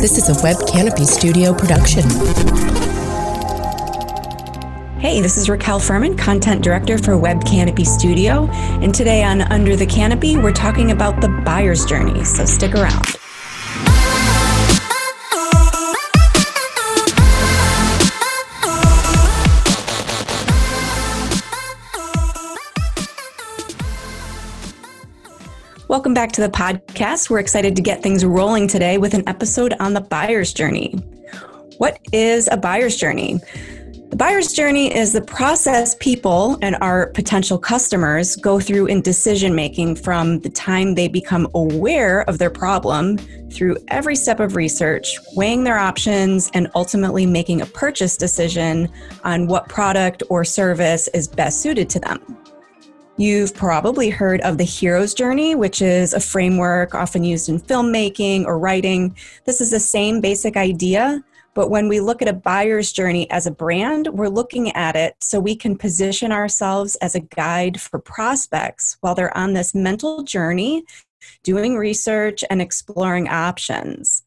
This is a Web Canopy Studio production. Hey, this is Raquel Furman, Content Director for Web Canopy Studio. And today on Under the Canopy, we're talking about the buyer's journey. So stick around. Welcome back to the podcast. We're excited to get things rolling today with an episode on the buyer's journey. What is a buyer's journey? The buyer's journey is the process people and our potential customers go through in decision making from the time they become aware of their problem through every step of research, weighing their options, and ultimately making a purchase decision on what product or service is best suited to them. You've probably heard of the hero's journey, which is a framework often used in filmmaking or writing. This is the same basic idea, but when we look at a buyer's journey as a brand, we're looking at it so we can position ourselves as a guide for prospects while they're on this mental journey, doing research and exploring options.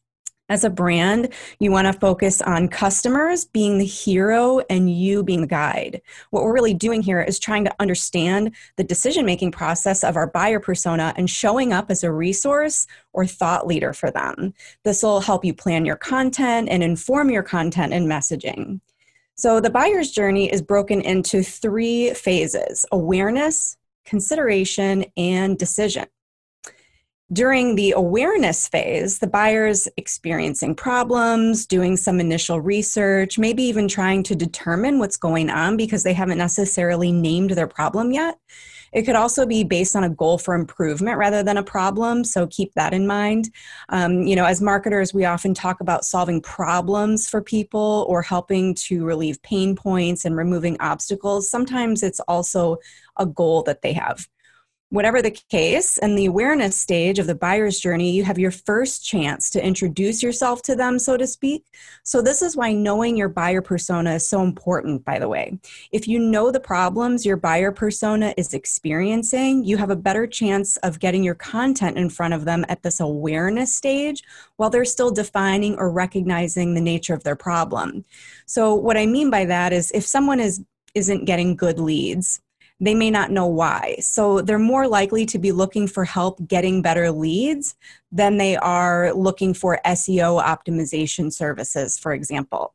As a brand, you want to focus on customers being the hero and you being the guide. What we're really doing here is trying to understand the decision making process of our buyer persona and showing up as a resource or thought leader for them. This will help you plan your content and inform your content and messaging. So, the buyer's journey is broken into three phases awareness, consideration, and decision. During the awareness phase, the buyer's experiencing problems, doing some initial research, maybe even trying to determine what's going on because they haven't necessarily named their problem yet. It could also be based on a goal for improvement rather than a problem, so keep that in mind. Um, you know, as marketers, we often talk about solving problems for people or helping to relieve pain points and removing obstacles. Sometimes it's also a goal that they have. Whatever the case, in the awareness stage of the buyer's journey, you have your first chance to introduce yourself to them, so to speak. So, this is why knowing your buyer persona is so important, by the way. If you know the problems your buyer persona is experiencing, you have a better chance of getting your content in front of them at this awareness stage while they're still defining or recognizing the nature of their problem. So, what I mean by that is if someone is isn't getting good leads they may not know why. So they're more likely to be looking for help getting better leads than they are looking for SEO optimization services, for example.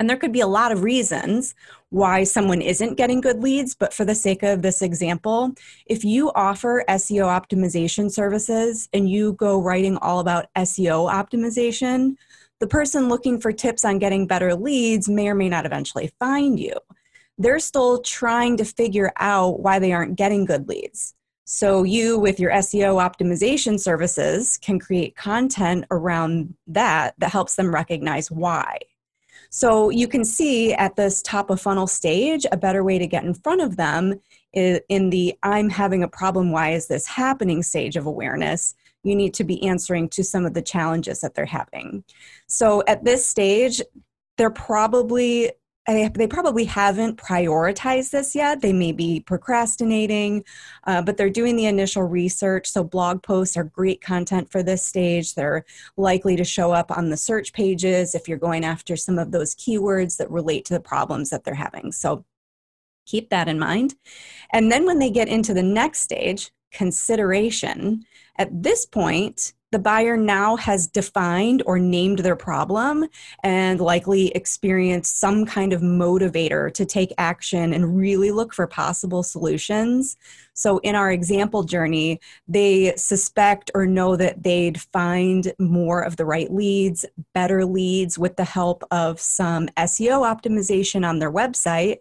And there could be a lot of reasons why someone isn't getting good leads, but for the sake of this example, if you offer SEO optimization services and you go writing all about SEO optimization, the person looking for tips on getting better leads may or may not eventually find you they're still trying to figure out why they aren't getting good leads. So, you with your SEO optimization services can create content around that that helps them recognize why. So, you can see at this top of funnel stage, a better way to get in front of them in the I'm having a problem, why is this happening stage of awareness. You need to be answering to some of the challenges that they're having. So, at this stage, they're probably they probably haven't prioritized this yet. They may be procrastinating, uh, but they're doing the initial research. So, blog posts are great content for this stage. They're likely to show up on the search pages if you're going after some of those keywords that relate to the problems that they're having. So, keep that in mind. And then, when they get into the next stage, consideration, at this point, the buyer now has defined or named their problem and likely experienced some kind of motivator to take action and really look for possible solutions. So, in our example journey, they suspect or know that they'd find more of the right leads, better leads with the help of some SEO optimization on their website,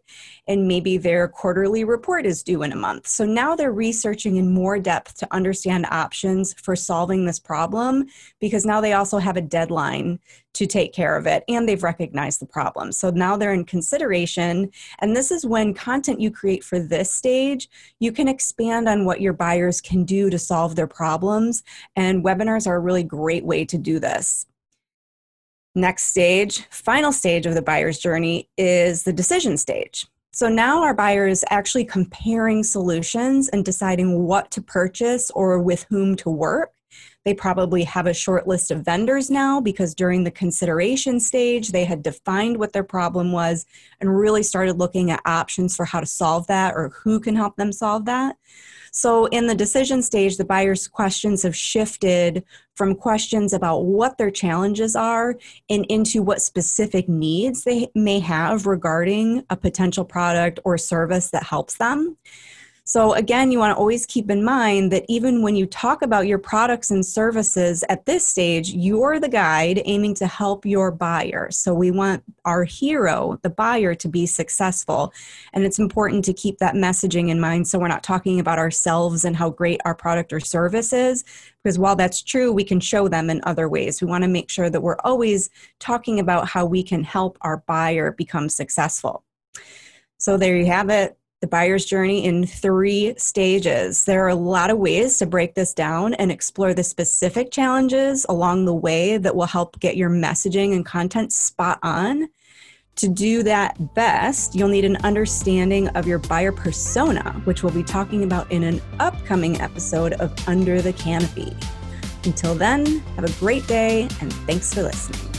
and maybe their quarterly report is due in a month. So now they're researching in more depth to understand options for solving this problem because now they also have a deadline to take care of it and they've recognized the problem. So now they're in consideration. And this is when content you create for this stage, you can expand on what your buyers can do to solve their problems. And webinars are a really great way to do this. Next stage, final stage of the buyer's journey is the decision stage. So now our buyer is actually comparing solutions and deciding what to purchase or with whom to work. They probably have a short list of vendors now because during the consideration stage, they had defined what their problem was and really started looking at options for how to solve that or who can help them solve that. So, in the decision stage, the buyer's questions have shifted from questions about what their challenges are and into what specific needs they may have regarding a potential product or service that helps them. So, again, you want to always keep in mind that even when you talk about your products and services at this stage, you're the guide aiming to help your buyer. So, we want our hero, the buyer, to be successful. And it's important to keep that messaging in mind so we're not talking about ourselves and how great our product or service is. Because while that's true, we can show them in other ways. We want to make sure that we're always talking about how we can help our buyer become successful. So, there you have it the buyer's journey in three stages. There are a lot of ways to break this down and explore the specific challenges along the way that will help get your messaging and content spot on. To do that best, you'll need an understanding of your buyer persona, which we'll be talking about in an upcoming episode of Under the Canopy. Until then, have a great day and thanks for listening.